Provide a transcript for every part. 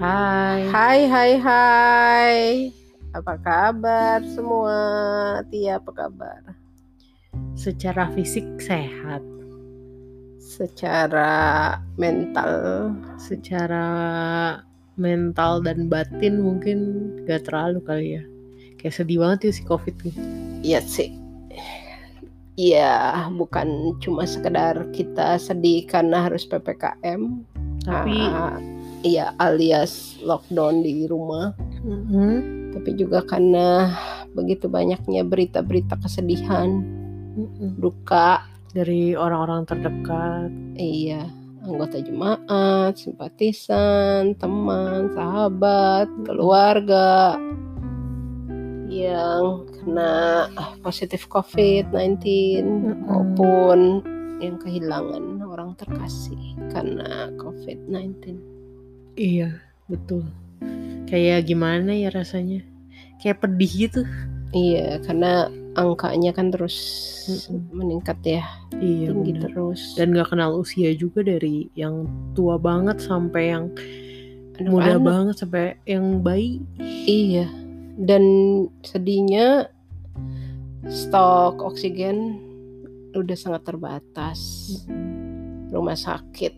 Hai. Hai, hai, hai. Apa kabar semua? Tia, apa kabar? Secara fisik sehat, Secara mental, secara mental dan batin mungkin gak terlalu kali ya. Kayak sedih banget ya si covid nih. iya sih. Iya, bukan cuma sekedar kita sedih karena harus PPKM. Tapi Ah, iya, alias lockdown di rumah. Mhm. Tapi juga karena begitu banyaknya berita-berita kesedihan, Mhm. duka, dari orang-orang terdekat. Iya, anggota jemaat, simpatisan, teman, sahabat, keluarga yang kena positif COVID-19 Mm-mm. maupun yang kehilangan orang terkasih karena COVID-19. Iya, betul. Kayak gimana ya rasanya? Kayak pedih gitu. Iya, karena angkanya kan terus meningkat ya, Iya, tinggi bener. terus. Dan gak kenal usia juga dari yang tua banget sampai yang muda Anak-anak banget sampai yang bayi. Iya, dan sedihnya stok oksigen udah sangat terbatas. Rumah sakit,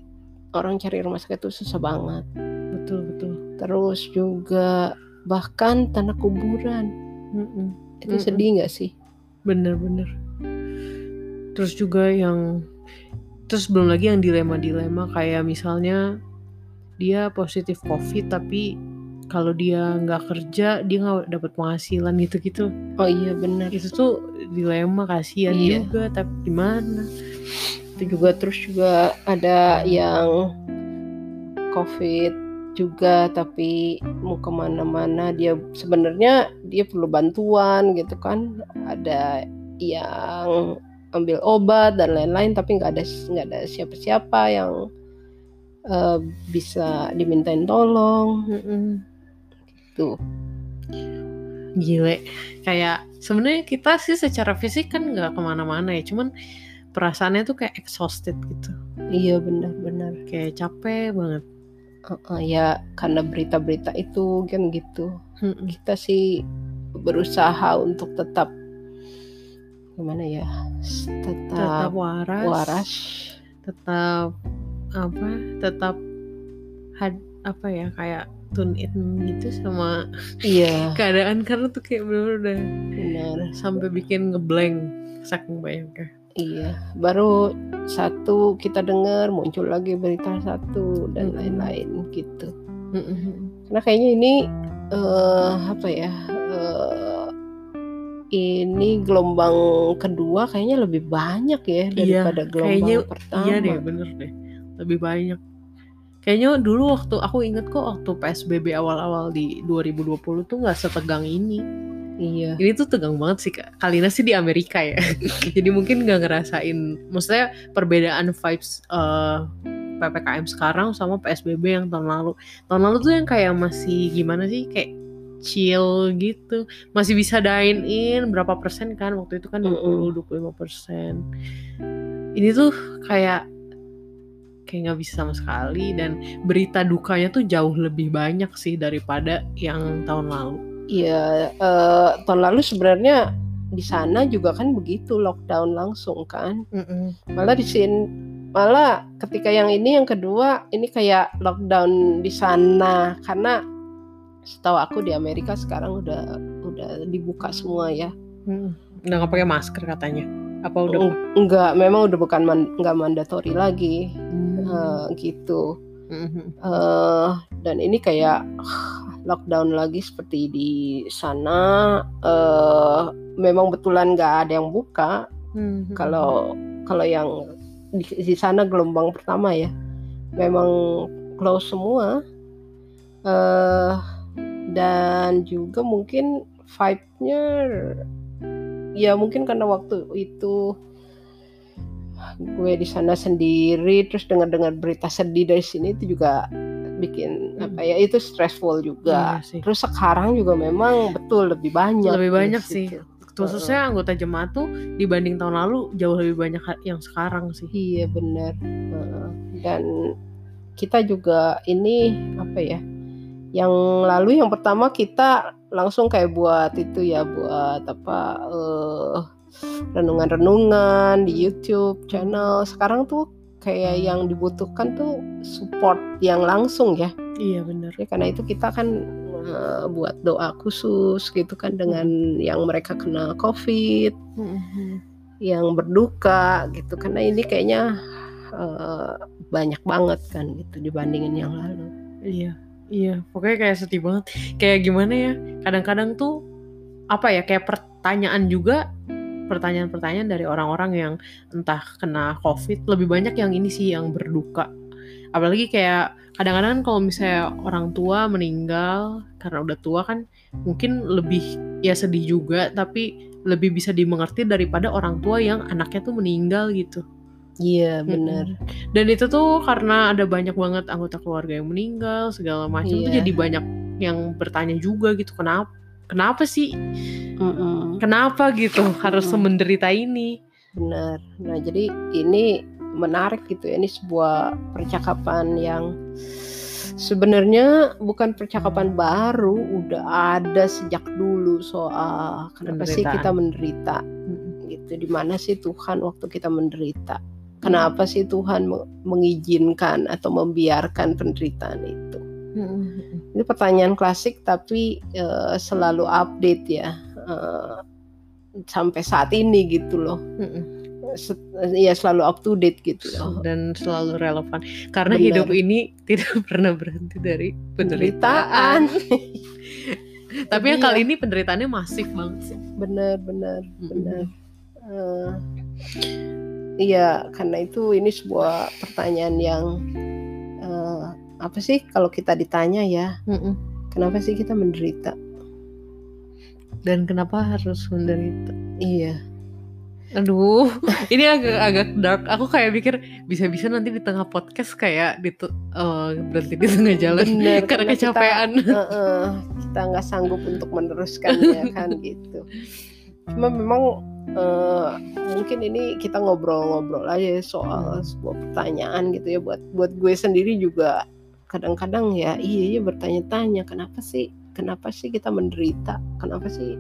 orang cari rumah sakit itu susah banget. Betul betul. Terus juga bahkan tanah kuburan, Mm-mm. itu Mm-mm. sedih nggak sih? Bener-bener. Terus juga yang terus belum lagi yang dilema-dilema kayak misalnya dia positif covid tapi kalau dia nggak kerja dia nggak dapat penghasilan gitu-gitu Oh iya benar. itu tuh dilema kasihan Iya. juga tapi gimana Itu juga. Terus juga ada yang COVID juga tapi mau ke mana-mana dia sebenarnya dia perlu bantuan gitu kan. Ada yang ambil obat dan lain-lain tapi nggak ada nggak ada siapa-siapa yang eh, bisa dimintain tolong. Tuh gile. Kayak sebenarnya kita sih secara fisik kan nggak ke mana-mana ya. Cuman perasaannya tuh kayak exhausted gitu. Iya benar-benar kayak capek banget. Heeh, ya karena berita-berita itu kan gitu. Mm-mm. kita sih berusaha untuk tetap gimana ya tetap tetap waras, waras. Tetap apa tetap had apa ya kayak tune in gitu sama iya. keadaan. Karena tuh kayak bener udah benar. sampai bikin ngeblank saking banyaknya iya baru satu kita dengar muncul lagi berita satu dan Mm-mm. lain-lain gitu. Mm-mm. karena kayaknya ini eh apa ya eh, ini gelombang kedua kayaknya lebih banyak ya Iya, daripada gelombang kayaknya pertama. iya deh bener deh lebih banyak. Kayaknya dulu waktu aku inget kok waktu PSBB awal-awal di 2020 tuh nggak setegang ini iya. Ini tuh tegang banget sih Kak. Kalina sih di Amerika ya. Jadi mungkin nggak ngerasain. Maksudnya perbedaan vibes eh, ppkm sekarang sama psbb yang tahun lalu. Tahun lalu tuh yang kayak masih gimana sih? Kayak chill gitu. Masih bisa dine in berapa persen kan? Waktu itu kan 20 25 persen. Ini tuh kayak kayak nggak bisa sama sekali. Dan berita dukanya tuh jauh lebih banyak sih daripada yang tahun lalu Iya, eh, tahun lalu sebenarnya di sana juga kan begitu lockdown langsung kan. Malah di sini, malah ketika yang ini yang kedua ini kayak lockdown di sana karena setahu aku di Amerika sekarang udah udah dibuka semua ya. Mm. Udah nggak pakai masker katanya. Apa udah? Eng- Enggak, memang udah bukan man- enggak mandatory lagi Hmm. eh, gitu. Eh dan ini kayak lockdown lagi seperti di sana. Eh memang betulan nggak ada yang buka. Mhm. kalau kalau yang di, di sana gelombang pertama ya memang close semua. Eh dan juga mungkin vibe-nya ya mungkin karena waktu itu gue di sana sendiri terus dengar-dengar berita sedih dari sini itu juga bikin Hmm. apa ya itu stressful juga Iya sih. terus sekarang juga memang betul lebih banyak Lebih banyak sih. situ. Khususnya anggota jemaat tuh dibanding tahun lalu jauh lebih banyak yang sekarang sih. Iya benar. Dan kita juga ini apa ya? Yang lalu yang pertama kita langsung kayak buat itu ya buat apa eh, renungan-renungan di YouTube channel. Sekarang tuh kayak yang dibutuhkan tuh support yang langsung ya. Iya benar. Ya, karena itu kita kan eh, buat doa khusus gitu kan dengan yang mereka kena COVID, yang berduka gitu. Karena ini kayaknya eh, banyak banget kan gitu dibandingin yang lalu. Iya, iya. Pokoknya kayak sedih banget. Kayak gimana ya? Kadang-kadang tuh apa ya? Kayak pertanyaan juga, pertanyaan-pertanyaan dari orang-orang yang entah kena COVID. Lebih banyak yang ini sih yang berduka. Apalagi kayak kadang-kadang kalau misalnya orang tua meninggal karena udah tua kan mungkin lebih ya sedih juga, tapi lebih bisa dimengerti daripada orang tua yang anaknya tuh meninggal gitu. Iya benar. Dan itu tuh karena ada banyak banget anggota keluarga yang meninggal segala macam tuh Iya. jadi banyak yang bertanya juga gitu kenapa kenapa sih Mm-mm. kenapa gitu harus Mm-mm. semenderita ini Benar. Nah, jadi ini menarik gitu ya. Ini sebuah percakapan yang sebenarnya bukan percakapan baru, udah ada sejak dulu soal kenapa sih kita menderita gitu. Di mana sih Tuhan waktu kita menderita? Kenapa sih Tuhan me- mengizinkan atau membiarkan penderitaan itu? Ini pertanyaan klasik tapi eh, selalu update ya. eh, sampai saat ini gitu loh. Set- ya selalu up to date gitu loh. dan selalu relevan karena Benar. hidup ini tidak pernah berhenti dari Penderitaan. penderitaan tapi yang Iya. kali ini penderitaannya masif banget sih benar benar benar Eh, iya karena itu ini sebuah pertanyaan yang apa sih kalau kita ditanya ya? Mm-mm. kenapa sih kita menderita? Dan kenapa harus menderita? Iya. Aduh, ini agak agak dark. Aku kayak mikir bisa-bisa nanti di tengah podcast kayak di berhenti di tengah jalan Bener, karena karena kita- kecapean. Eh, eh, kita nggak sanggup untuk meneruskannya kan gitu. Cuma memang eh, mungkin ini kita ngobrol-ngobrol aja soal sebuah pertanyaan gitu ya. Buat buat gue sendiri juga kadang-kadang ya iya iya bertanya-tanya kenapa sih kenapa sih kita menderita? Kenapa sih?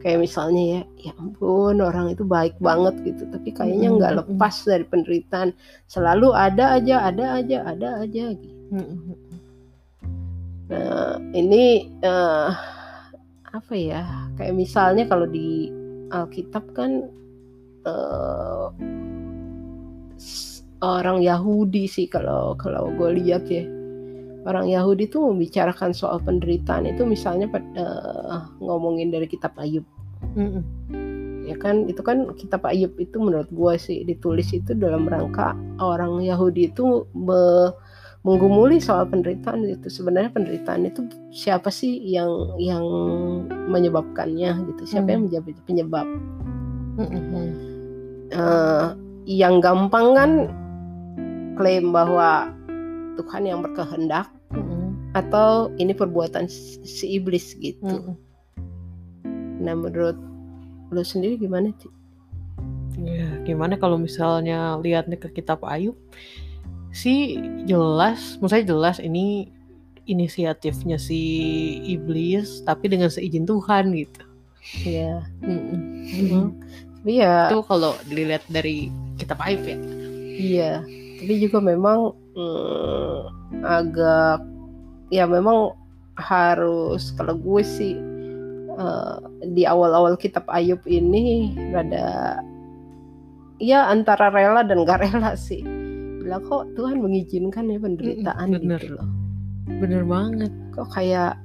Kayak misalnya ya ya ampun orang itu baik banget gitu. Tapi kayaknya nggak lepas dari penderitaan. Selalu ada aja ada aja ada aja gitu. Nah, ini eh, apa ya? Kayak misalnya kalau di Alkitab kan s- orang Yahudi sih kalau kalau gue lihat ya. Orang Yahudi tuh membicarakan soal penderitaan itu misalnya eh, ngomongin dari kitab Ayub. Mm-mm. Ya kan itu kan kitab Ayub itu menurut gue sih ditulis itu dalam rangka orang Yahudi itu me- menggumuli soal penderitaan itu sebenarnya penderitaan itu siapa sih yang yang menyebabkannya gitu siapa Hmm. yang menjadi penyebab Mm-mm. Eh, yang gampang kan klaim bahwa Tuhan yang berkehendak Mm-mm. atau ini perbuatan si si iblis gitu Mm-mm. nah menurut lo sendiri gimana sih Ya, gimana kalau misalnya lihatnya ke kitab Ayub sih jelas, maksudnya jelas ini inisiatifnya si iblis tapi dengan seizin Tuhan gitu. ya Mm-mm. Mhm. tapi ya Itu kalau dilihat dari kitab Ayub ya. Iya, tapi juga memang mm, agak ya memang harus kalau gue sih eh, di awal-awal kitab Ayub ini rada ya antara rela dan gak rela sih. Bilang kok Tuhan mengizinkan ya penderitaan Mm-mm, bener. gitu loh. Bener banget. Kok kayak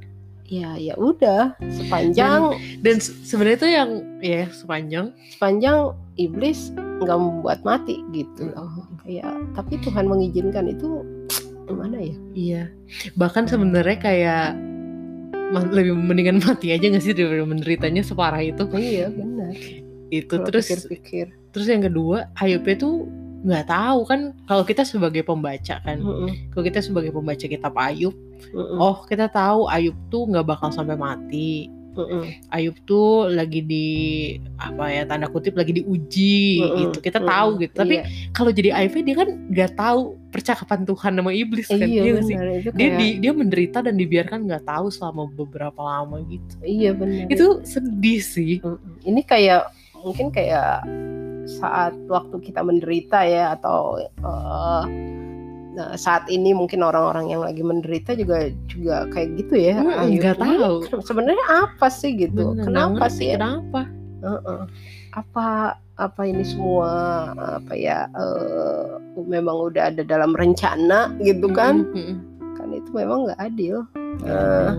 ya ya udah sepanjang Dan se- sebenarnya itu yang ya sepanjang sepanjang iblis nggak membuat mati gitu loh. Kayak tapi Tuhan mengizinkan itu gimana ya? Iya. Bahkan sebenarnya kayak lebih mendingan mati aja gak sih daripada menderitanya separah itu. Iya benar. Itu Kalau terus pikir-pikir. terus yang kedua Ayubnya tuh nggak tahu kan kalau kita sebagai pembaca kan Mm-mm, kalau kita sebagai pembaca kitab Ayub mm-mm. oh kita tahu Ayub tuh nggak bakal sampai mati Mm-mm. Ayub tuh lagi di apa ya tanda kutip lagi diuji Mm-mm. gitu kita Mm-mm. tahu gitu tapi Iya. kalau jadi Ayub dia kan nggak tahu percakapan Tuhan sama iblis kan iya Iya nggak sih itu dia kayak di, dia menderita dan dibiarkan nggak tahu selama beberapa lama gitu iya benar itu sedih sih Mm-mm. ini kayak mungkin kayak saat waktu kita menderita ya atau eh, nah, saat ini mungkin orang-orang yang lagi menderita juga juga kayak gitu ya Mm, Ayo, nggak tahu. sebenarnya apa sih gitu Bener, kenapa sih ya? kenapa Heeh. apa apa ini semua apa ya eh, memang udah ada dalam rencana gitu kan Mm-mm, kan itu memang nggak adil. Eh,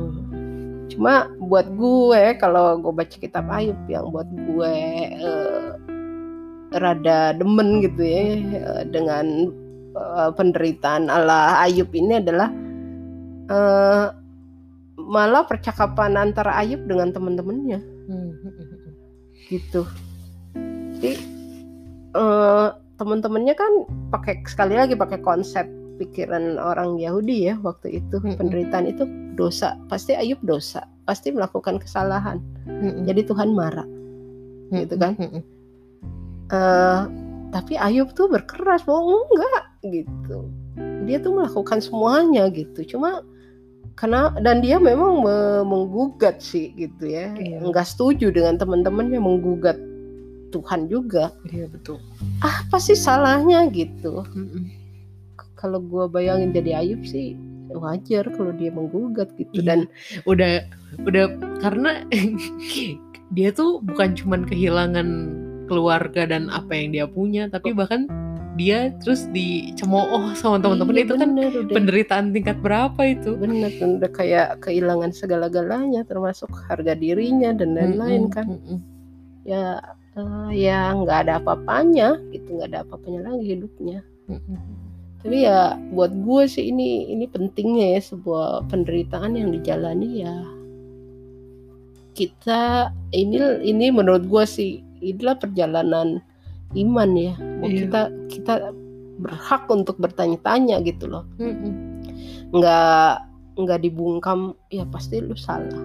cuma buat gue kalau gue baca kitab Ayub yang buat gue eh, rada demen gitu ya eh, dengan eh, penderitaan Allah Ayub ini adalah eh, malah percakapan antara Ayub dengan teman-temannya gitu. Jadi eh, teman-temannya kan pakai sekali lagi pakai konsep pikiran orang Yahudi ya waktu itu. Penderitaan itu dosa. Pasti Ayub dosa. Pasti melakukan kesalahan. Jadi Tuhan marah. Gitu kan. Eh, tapi Ayub tuh berkeras bahwa enggak gitu. Dia tuh melakukan semuanya gitu. Cuma karena dan dia memang me- menggugat sih gitu ya. Iya. enggak setuju dengan teman-temannya menggugat Tuhan juga. Iya betul. Apa sih salahnya gitu? Mm-mm. kalau gua bayangin jadi Ayub sih wajar kalau dia menggugat gitu. Iya. dan udah udah karena dia tuh bukan cuman kehilangan keluarga dan apa yang dia punya tapi bahkan dia terus dicemooh sama teman-teman. Iya, itu kan bener, udah, penderitaan tingkat berapa itu? Bener udah kayak kehilangan segala-galanya termasuk harga dirinya dan lain-lain Mm-mm, kan. mm-mm. ya eh, ya nggak ada apa-apanya gitu nggak ada apa-apanya lagi hidupnya. Mm-mm. tapi ya buat gue sih ini ini pentingnya ya sebuah penderitaan yang dijalani ya. Kita ini ini menurut gue sih inilah perjalanan iman ya Iya. kita kita berhak untuk bertanya-tanya gitu loh Mm-mm. nggak nggak dibungkam ya pasti lu salah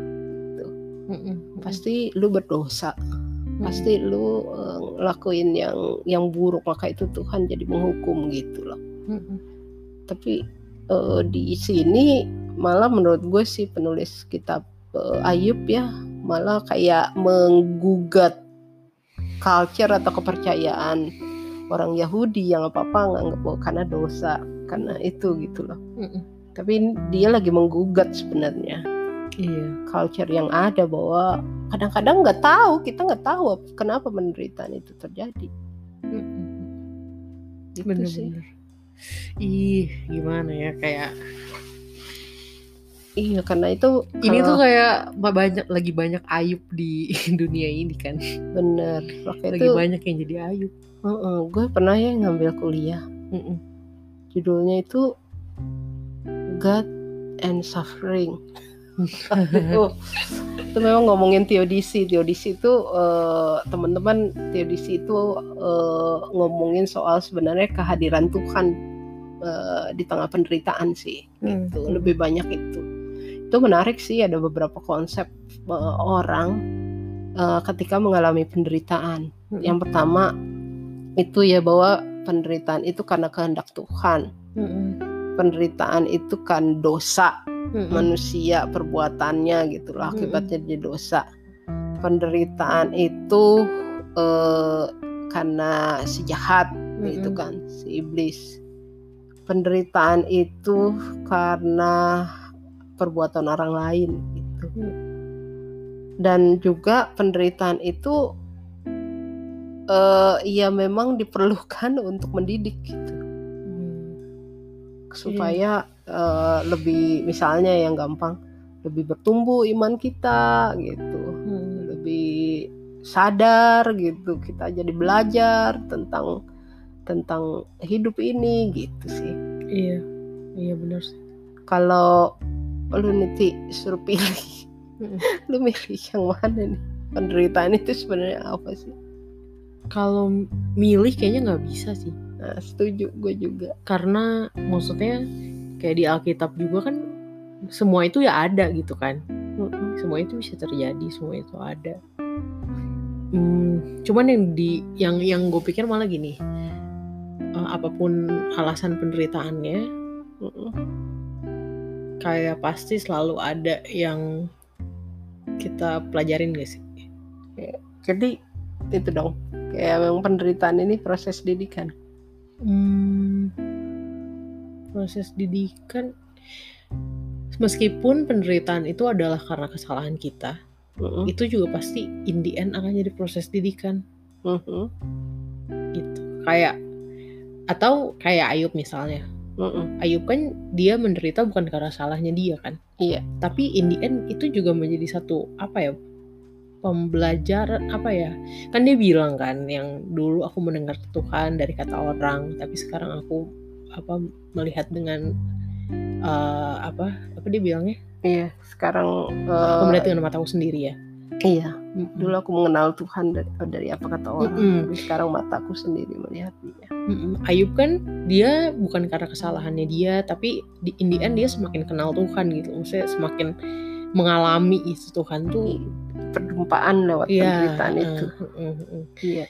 Mm-mm. pasti lu berdosa pasti lu eh, ngelakuin yang yang buruk maka itu Tuhan jadi menghukum gitu loh Mm-mm. tapi eh, di sini malah menurut gue sih penulis kitab eh, Ayub ya malah kayak menggugat culture atau kepercayaan orang Yahudi yang apa apa nganggap bahwa karena dosa karena itu gitu loh. Mm-mm. tapi dia lagi menggugat sebenarnya. Iya. Culture yang ada bahwa kadang-kadang nggak tahu kita nggak tahu ap- kenapa penderitaan itu terjadi. Mm-mm. gitu sih. bener-bener ih gimana ya kayak iya karena itu ini kalau- tuh kayak ba- banyak lagi banyak ayub di dunia ini kan. Bener Maka lagi itu banyak yang jadi ayub. Heeh, gue pernah ya ngambil kuliah. Mm-mm. judulnya itu God and Suffering. Aduh, itu memang ngomongin teodisi teodisi itu eh, teman-teman teodisi itu eh, ngomongin soal sebenarnya kehadiran Tuhan eh, di tengah penderitaan sih. Mm. itu lebih banyak itu itu menarik sih ada beberapa konsep eh, orang eh, ketika mengalami penderitaan Mm-mm. yang pertama itu ya bahwa penderitaan itu karena kehendak Tuhan Mm-mm. penderitaan itu kan dosa Mm-mm. manusia perbuatannya gitu loh Mm-mm. akibatnya jadi dosa penderitaan itu eh, karena si jahat itu Mm-mm. kan si iblis penderitaan itu karena perbuatan orang lain gitu. Mm. dan juga penderitaan itu eh ya memang diperlukan untuk mendidik gitu. Mm. supaya eh, lebih misalnya yang gampang lebih bertumbuh iman kita gitu. Mm. lebih sadar gitu. Kita jadi belajar tentang tentang hidup ini gitu sih. Iya. Iya benar sih. Kalau lu nanti suruh pilih. Mm. lu milih yang mana nih? Penderitaan itu sebenarnya apa sih? Kalau milih kayaknya nggak bisa sih. Nah, setuju gue juga. Karena maksudnya kayak di Alkitab juga kan semua itu ya ada gitu kan. Semua itu bisa terjadi semua itu ada. Hmm, cuman yang di yang yang gue pikir malah gini. Eh, apa pun alasan penderitaannya Mm-mm. Kayak pasti selalu ada yang kita pelajarin gak sih Jadi itu dong. Kayak memang penderitaan ini proses didikan. Hmm, proses didikan meskipun penderitaan itu adalah karena kesalahan kita Mm-mm. itu juga pasti in the end akan jadi proses didikan Mm-mm. gitu kayak atau kayak Ayub misalnya Mm-mm. Ayub kan dia menderita bukan karena salahnya dia kan Iya. tapi in the end itu juga menjadi satu apa ya pembelajaran apa ya kan dia bilang kan yang dulu aku mendengar Tuhan dari kata orang tapi sekarang aku apa melihat dengan eh, apa apa dia bilangnya Iya. Sekarang aku eh, melihat dengan mataku sendiri ya iya. Mm-mm. Dulu aku mengenal Tuhan dari, dari apa kata orang. Mm-mm. Tapi sekarang mataku sendiri melihat dia. Mm-mm. Ayub kan dia bukan karena kesalahannya dia tapi di in the end dia semakin kenal Tuhan gitu maksudnya semakin mengalami itu Tuhan tuh Perjumpaan lewat Iya, penderitaan uh, itu. uh, uh, uh. Iya.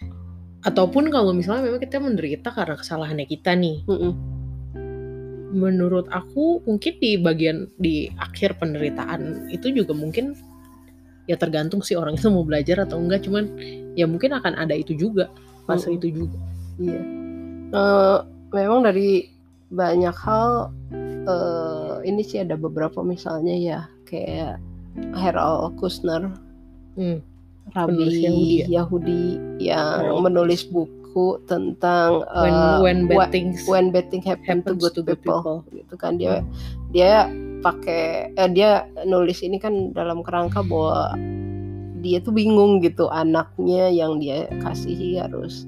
ataupun kalau misalnya memang kita menderita karena kesalahannya kita nih menurut aku mungkin di bagian di akhir penderitaan itu juga mungkin ya tergantung sih orang itu mau belajar atau enggak cuman ya mungkin akan ada itu juga fase itu juga Iya. Eh, memang dari banyak hal eh, ini sih ada beberapa misalnya ya kayak Harold Kushner, Hmm, rabi Yahudi ya? Yahudi yang Harold menulis buku tentang when eh, when bad things when bad thing happen to good to good people, people. gitu kan dia dia pakai eh, dia nulis ini kan dalam kerangka bahwa dia tuh bingung gitu anaknya yang dia kasihi harus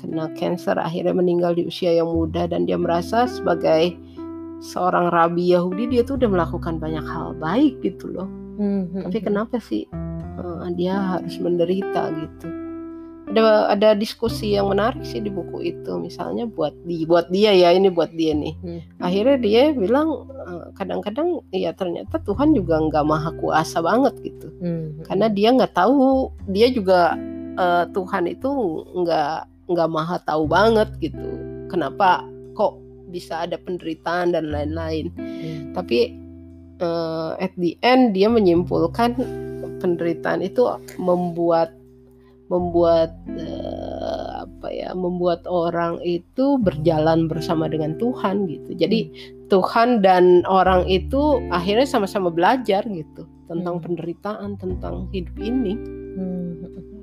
kena cancer akhirnya meninggal di usia yang muda dan dia merasa sebagai seorang rabi Yahudi dia tuh udah melakukan banyak hal baik gitu loh. Hmm, tapi kenapa sih eh, dia harus menderita gitu? Ada ada diskusi yang menarik sih di buku itu. Misalnya buat di buat dia ya ini buat dia nih. Hmm. akhirnya dia bilang eh, kadang-kadang ya ternyata Tuhan juga nggak maha kuasa banget gitu. Hmm, karena dia nggak tahu dia juga eh, Tuhan itu nggak nggak maha tahu banget gitu kenapa kok bisa ada penderitaan dan lain-lain Hmm. tapi eh, at the end dia menyimpulkan penderitaan itu membuat membuat eh, apa ya membuat orang itu berjalan bersama dengan Tuhan gitu jadi Tuhan dan orang itu akhirnya sama-sama belajar gitu tentang Hmm. penderitaan tentang hidup ini Hmm, hmm, hmm.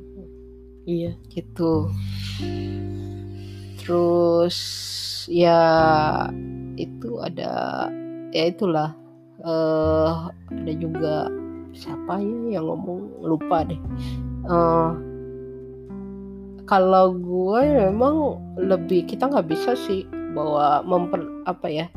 Iya. Gitu. Terus ya itu ada ya itulah eh ada juga siapa ya yang ngomong lupa deh. Eh kalau gue memang lebih kita nggak bisa sih bahwa memper apa ya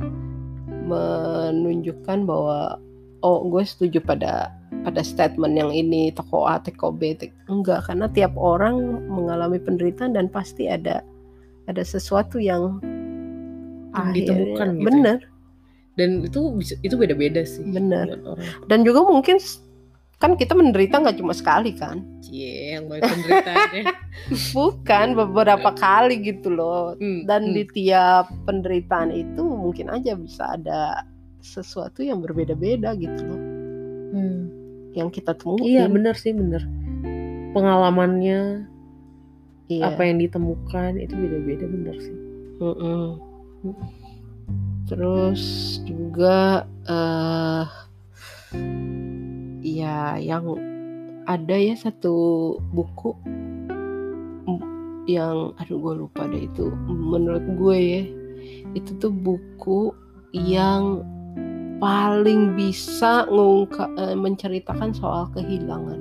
menunjukkan bahwa oh gue setuju pada pada statement yang ini toko A toko B tek- enggak karena tiap orang mengalami penderitaan dan pasti ada ada sesuatu yang Yang ditemukan gitu ya. bener dan itu itu beda-beda sih Bener. dan juga mungkin kan kita menderita nggak cuma sekali kan Cie, yang banyak penderitaannya bukan beberapa kali gitu loh Hmm, dan hmm. di tiap penderitaan itu mungkin aja bisa ada sesuatu yang berbeda-beda gitu loh Hmm. yang kita temuin iya bener sih bener pengalamannya Iya. apa yang ditemukan itu beda-beda bener sih Mm-mm. terus juga eh ya yang ada ya satu buku mm, yang aduh gue lupa deh itu menurut gue ya itu tuh buku yang paling bisa ngungka, eh, menceritakan soal kehilangan.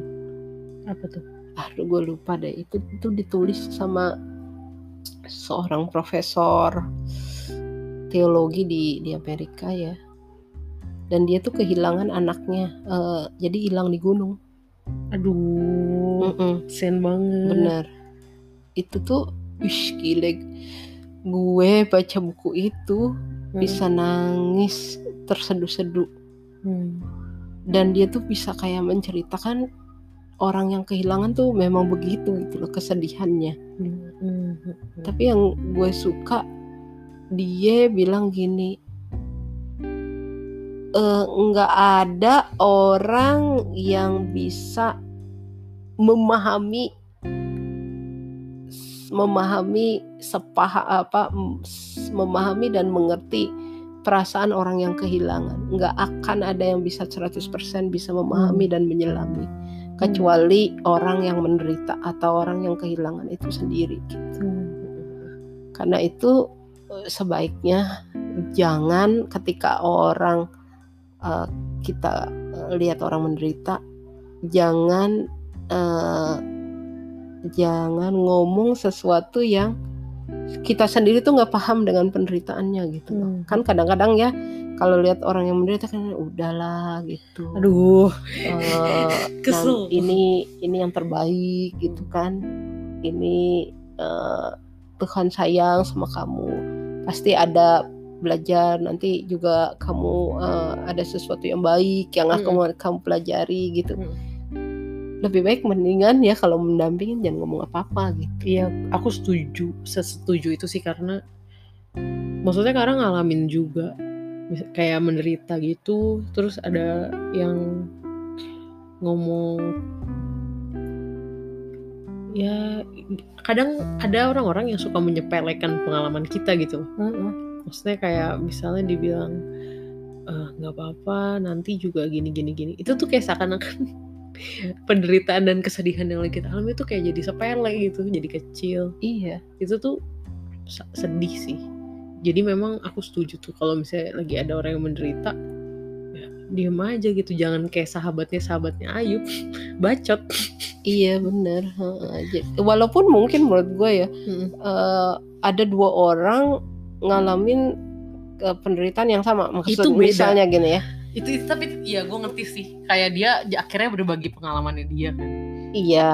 Apa tuh? Aduh gue lupa deh. Itu itu ditulis sama seorang profesor teologi di di Amerika ya. Dan dia tuh kehilangan anaknya. Eh, jadi hilang di gunung. Aduh Mm-mm, sen banget. Bener. Itu tuh wish gile. Gue baca buku itu Hmm. bisa nangis terseduh-seduh Hmm. dan dia tuh bisa kayak menceritakan orang yang kehilangan tuh memang begitu gitu loh kesedihannya Hmm. tapi yang gue suka dia bilang gini "Eh, nggak ada orang yang bisa memahami memahami sepaha apa memahami dan mengerti perasaan orang yang kehilangan. Nggak akan ada yang bisa 100% bisa memahami dan menyelami. Kecuali orang yang menderita atau orang yang kehilangan itu sendiri gitu. Karena itu sebaiknya jangan ketika orang eh, kita eh, lihat orang menderita jangan eh, jangan ngomong sesuatu yang kita sendiri tuh nggak paham dengan penderitaannya gitu loh. Hmm. Kan kadang-kadang ya kalau lihat orang yang menderita kan udahlah gitu. aduh Eh, Kesel. nah, ini ini yang terbaik gitu kan ini eh, Tuhan sayang sama kamu pasti ada belajar nanti juga kamu eh, ada sesuatu yang baik yang akan mau kamu pelajari gitu Mm. Lebih baik mendingan ya kalau mendampingin jangan ngomong apa-apa gitu Iya, aku setuju, setuju itu sih karena maksudnya karena ngalamin juga kayak menderita gitu, terus ada yang ngomong ya kadang ada orang-orang yang suka menyepelekan pengalaman kita gitu. Maksudnya kayak misalnya dibilang "Eh, nggak apa-apa, nanti juga gini gini gini. Itu tuh kayak seakan-akan penderitaan dan kesedihan yang lagi kita alami itu kayak jadi sepele gitu, jadi kecil. Iya. Itu tuh sedih sih. Jadi memang aku setuju tuh kalau misalnya lagi ada orang yang menderita, ya diem aja gitu, jangan kayak sahabatnya sahabatnya Ayub, bacot. iya bener. Walaupun mungkin menurut gue ya eh, ada dua orang ngalamin eh, penderitaan yang sama. Maksud Itu beda. misalnya gini ya Itu, itu tapi ya gue ngerti sih, kayak dia akhirnya berbagi pengalamannya dia kan. Iya,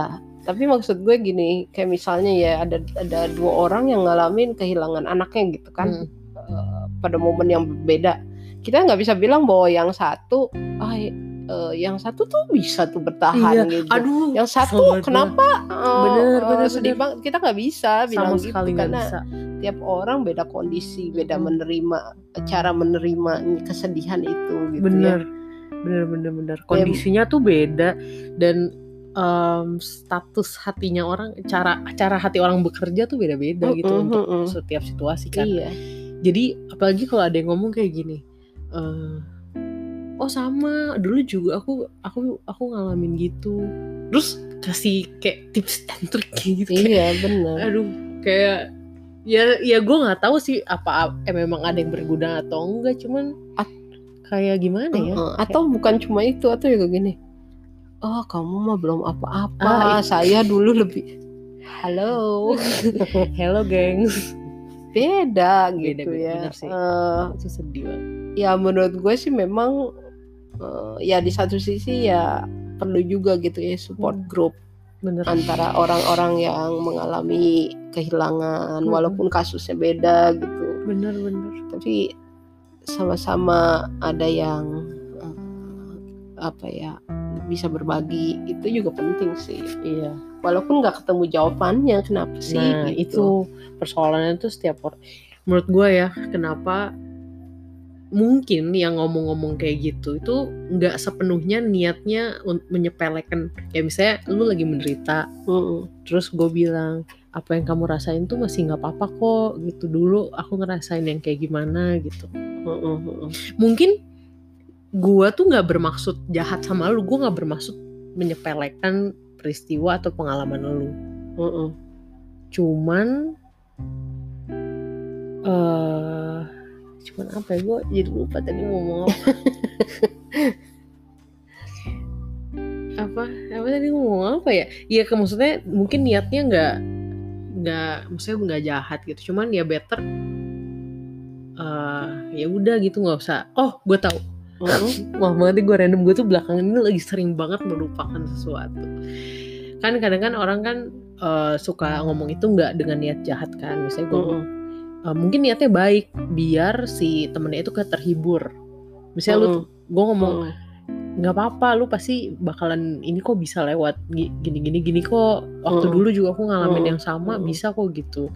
tapi maksud gue gini, kayak misalnya ya ada ada dua orang yang ngalamin kehilangan anaknya gitu kan, Hmm. eh, pada momen yang berbeda. Kita nggak bisa bilang bahwa yang satu, ah, eh, yang satu tuh bisa tuh bertahan gitu. Aduh, yang satu kenapa? eh, Bener, bener, sedih bener. banget. Kita nggak bisa bilang sama gitu karena bisa. tiap orang beda kondisi, beda menerima cara menerima kesedihan itu gitu bener ya. bener bener bener kondisinya tuh beda dan em, status hatinya orang cara cara hati orang bekerja tuh beda beda gitu Mm-mm, untuk setiap situasi kan Iya. jadi apalagi kalau ada yang ngomong kayak gini oh sama. Dulu juga aku aku aku ngalamin gitu. Terus kasih kayak tips and trick kayak gitu Kayak, Iya, benar. aduh kayak ya ya gue nggak tahu sih apa eh, memang ada yang berguna atau enggak cuman At- kayak gimana ya? Heeh, atau bukan cuma itu atau juga gini. Oh kamu mah belum apa-apa. Ah, saya dulu lebih halo. Hello gengs beda Beda, gitu beda, ya. bener sih. Eh, itu sedih banget. ya menurut gue sih memang eh, ya di satu sisi ya perlu juga gitu ya support Hmm. group bener antara orang-orang yang mengalami kehilangan Hmm. walaupun kasusnya beda gitu bener tapi sama-sama ada yang eh, apa ya bisa berbagi itu juga penting sih iya walaupun nggak ketemu jawabannya kenapa sih nah gitu. itu persoalannya tuh setiap orang menurut gue ya kenapa mungkin yang ngomong-ngomong kayak gitu itu nggak sepenuhnya niatnya untuk menyepelekan kayak misalnya lu lagi menderita Mm-mm. terus gue bilang apa yang kamu rasain tuh masih nggak apa-apa kok gitu dulu aku ngerasain yang kayak gimana gitu mm-mm. mungkin gue tuh nggak bermaksud jahat sama lu gue nggak bermaksud menyepelekan peristiwa atau pengalaman lu Mm-mm. cuman eh cuman apa ya gue jadi lupa tadi mau ngomong apa apa apa tadi ngomong apa ya ya ke maksudnya mungkin niatnya nggak nggak maksudnya nggak jahat gitu cuman ya better eh ya udah gitu nggak usah oh gue tahu Mm-mm. Wah banget gue random gue tuh belakangan ini lagi sering banget melupakan sesuatu. Kan kadang kan orang kan eh, suka ngomong itu nggak dengan niat jahat kan. Misalnya gue Mm-mm. Eh, mungkin niatnya baik biar si temennya itu terhibur. Misalnya lu Mm-mm. gue ngomong nggak apa-apa lu pasti bakalan ini kok bisa lewat gi- gini kok waktu Mm. dulu juga aku ngalamin Mm. yang sama Mm. bisa kok gitu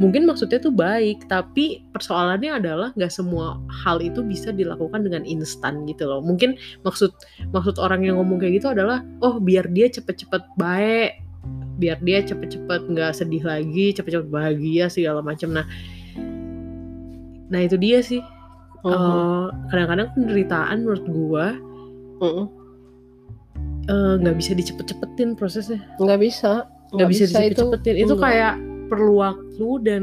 mungkin maksudnya tuh baik tapi persoalannya adalah nggak semua hal itu bisa dilakukan dengan instan gitu loh mungkin maksud maksud orang yang ngomong kayak gitu adalah oh biar dia cepet-cepet baik biar dia cepet-cepet nggak sedih lagi cepet-cepet bahagia segala macam nah nah itu dia sih Mhm. Eh, kadang-kadang penderitaan menurut gua Mhm. eh, nggak bisa dicepet-cepetin prosesnya nggak bisa nggak bisa, itu dicepet-cepetin itu, Enggak. kayak perlu waktu dan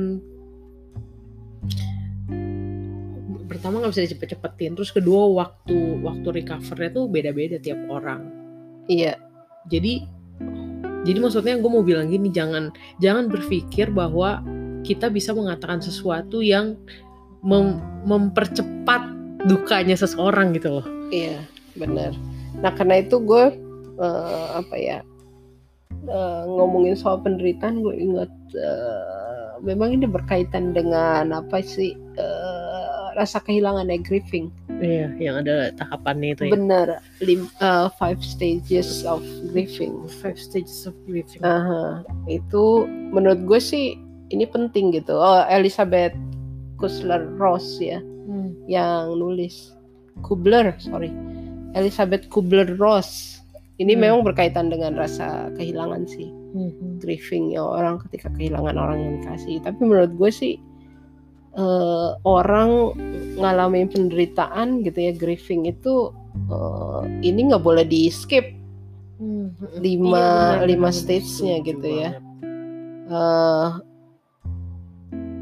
pertama nggak bisa dicepet-cepetin terus kedua waktu waktu recovernya tuh beda-beda tiap orang iya jadi jadi maksudnya gue mau bilang gini jangan jangan berpikir bahwa kita bisa mengatakan sesuatu yang mem- mempercepat dukanya seseorang gitu loh Iya, benar. Nah, karena itu gue eh, apa ya eh, ngomongin soal penderitaan, gue ingat eh, memang ini berkaitan dengan apa sih eh, rasa kehilangan ya grieving. iya yang ada tahapannya itu ya Benar, lim, eh, five stages of grieving. five stages of grieving Aha, itu menurut gue sih ini penting gitu. Oh, Elizabeth Kusler Ross ya Hmm. yang nulis Kubler sorry Elizabeth Kubler Ross ini Hmm. memang berkaitan dengan rasa kehilangan sih Mhm. grieving ya orang ketika kehilangan orang yang dikasih tapi menurut gue sih eh, orang ngalamin penderitaan gitu ya grieving itu eh, ini nggak boleh di skip Mhm. Lima- Iya, lima stage-nya gitu ya. eh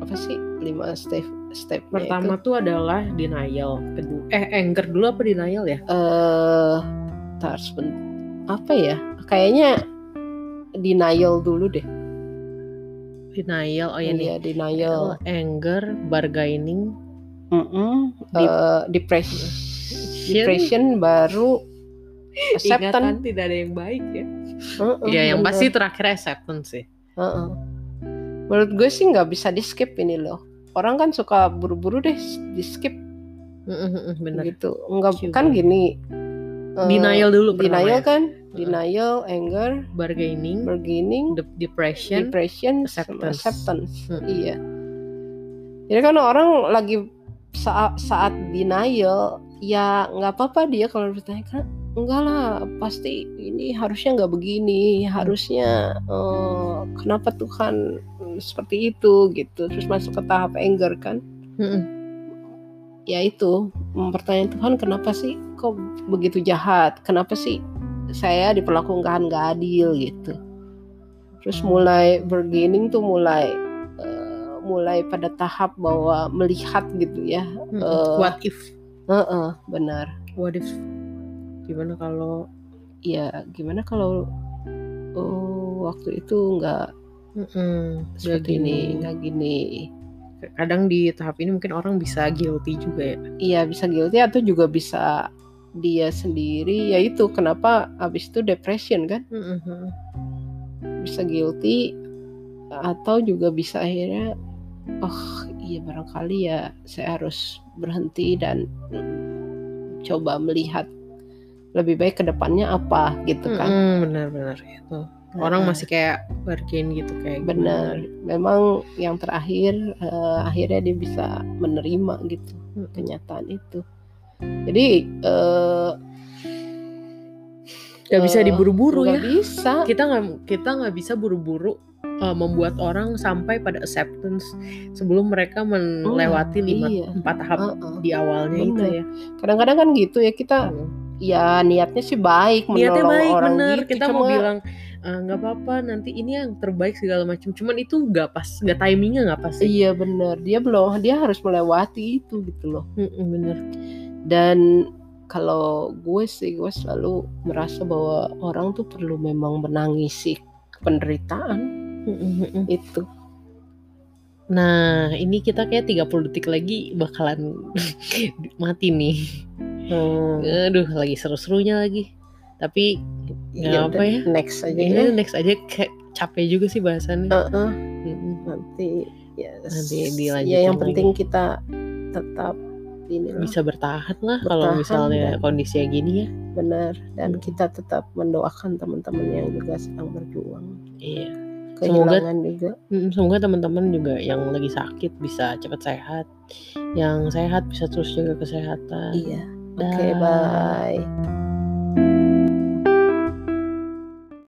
apa sih lima step stepnya Pertama tuh adalah denial, kedua eh anger dulu apa denial ya? eh tar seben- apa ya kayaknya denial dulu deh Denial, oh ya Iya, nih. denial anger, bargaining, Mm-mm. Dep- Eh, depression depression baru acceptance ingatan tidak ada yang baik ya. Heeh, Iya, yang bener. pasti terakhir acceptance sih. Heeh. menurut gue sih nggak bisa di skip ini loh orang kan suka buru-buru deh di skip Bener. gitu nggak Juga. kan gini eh, Denial dulu pertama denial ya. kan denial anger Bargaining, bargaining de- depression, depression acceptance. acceptance Hmm. iya jadi kan orang lagi saat saat denial ya nggak apa-apa dia kalau bertanya kan enggak lah pasti ini harusnya nggak begini harusnya eh, kenapa Tuhan seperti itu gitu terus masuk ke tahap anger kan Mhm. ya itu mempertanyakan Tuhan kenapa sih kok begitu jahat kenapa sih saya diperlakukan nggak adil gitu terus mulai bargaining tuh mulai eh, mulai pada tahap bahwa melihat gitu ya Mhm. Eh, What if? Heeh, benar What if? Gimana kalau ya gimana kalau oh, waktu itu nggak Mhm, seperti ini gini. nggak gini Kadang di tahap ini mungkin orang bisa guilty juga ya. iya bisa guilty atau juga bisa dia sendiri ya itu kenapa abis itu depression kan Mhm. bisa guilty atau juga bisa akhirnya oh iya barangkali ya saya harus berhenti dan coba melihat lebih baik ke depannya apa gitu kan Mhm, Benar-benar itu. Orang masih kayak bargain gitu kayak benar memang yang terakhir eh, akhirnya dia bisa menerima gitu Mhm. kenyataan itu jadi eh, Gak bisa eh, diburu-buru ya. bisa Kita nggak kita nggak bisa buru-buru uh, membuat orang sampai pada acceptance sebelum mereka melewati lima iya. empat tahap Heeh. di awalnya itu Benar. ya. kadang-kadang kan gitu ya kita Hmm. ya niatnya sih baik Niatnya menolong baik orang bener. gitu Kita mau cuma bilang "Eh, nggak apa-apa nanti ini yang terbaik segala macam. Cuman itu nggak pas, nggak timingnya nggak pas sih. iya bener dia belum dia harus melewati itu gitu loh Mm-mm, bener. dan kalau gue sih gue selalu merasa bahwa orang tuh perlu memang menangisi penderitaan mm-mm. itu Nah ini kita kayak 30 detik lagi bakalan mati nih. Hmm, Aduh lagi seru-serunya lagi. Tapi nggak ya apa ya. next aja Ini ya next aja kayak capek juga sih bahasannya. Heeh, Mm-mm. nanti ya Nanti dilanjutin ya yang lagi. penting kita tetap ini loh. bisa bertahan lah kalau misalnya dan- kondisinya gini ya benar dan Hmm. kita tetap mendoakan teman-teman yang juga sedang berjuang iya Semoga- juga semoga teman-teman juga yang lagi sakit bisa cepat sehat yang sehat bisa terus jaga kesehatan iya oke Dah. bye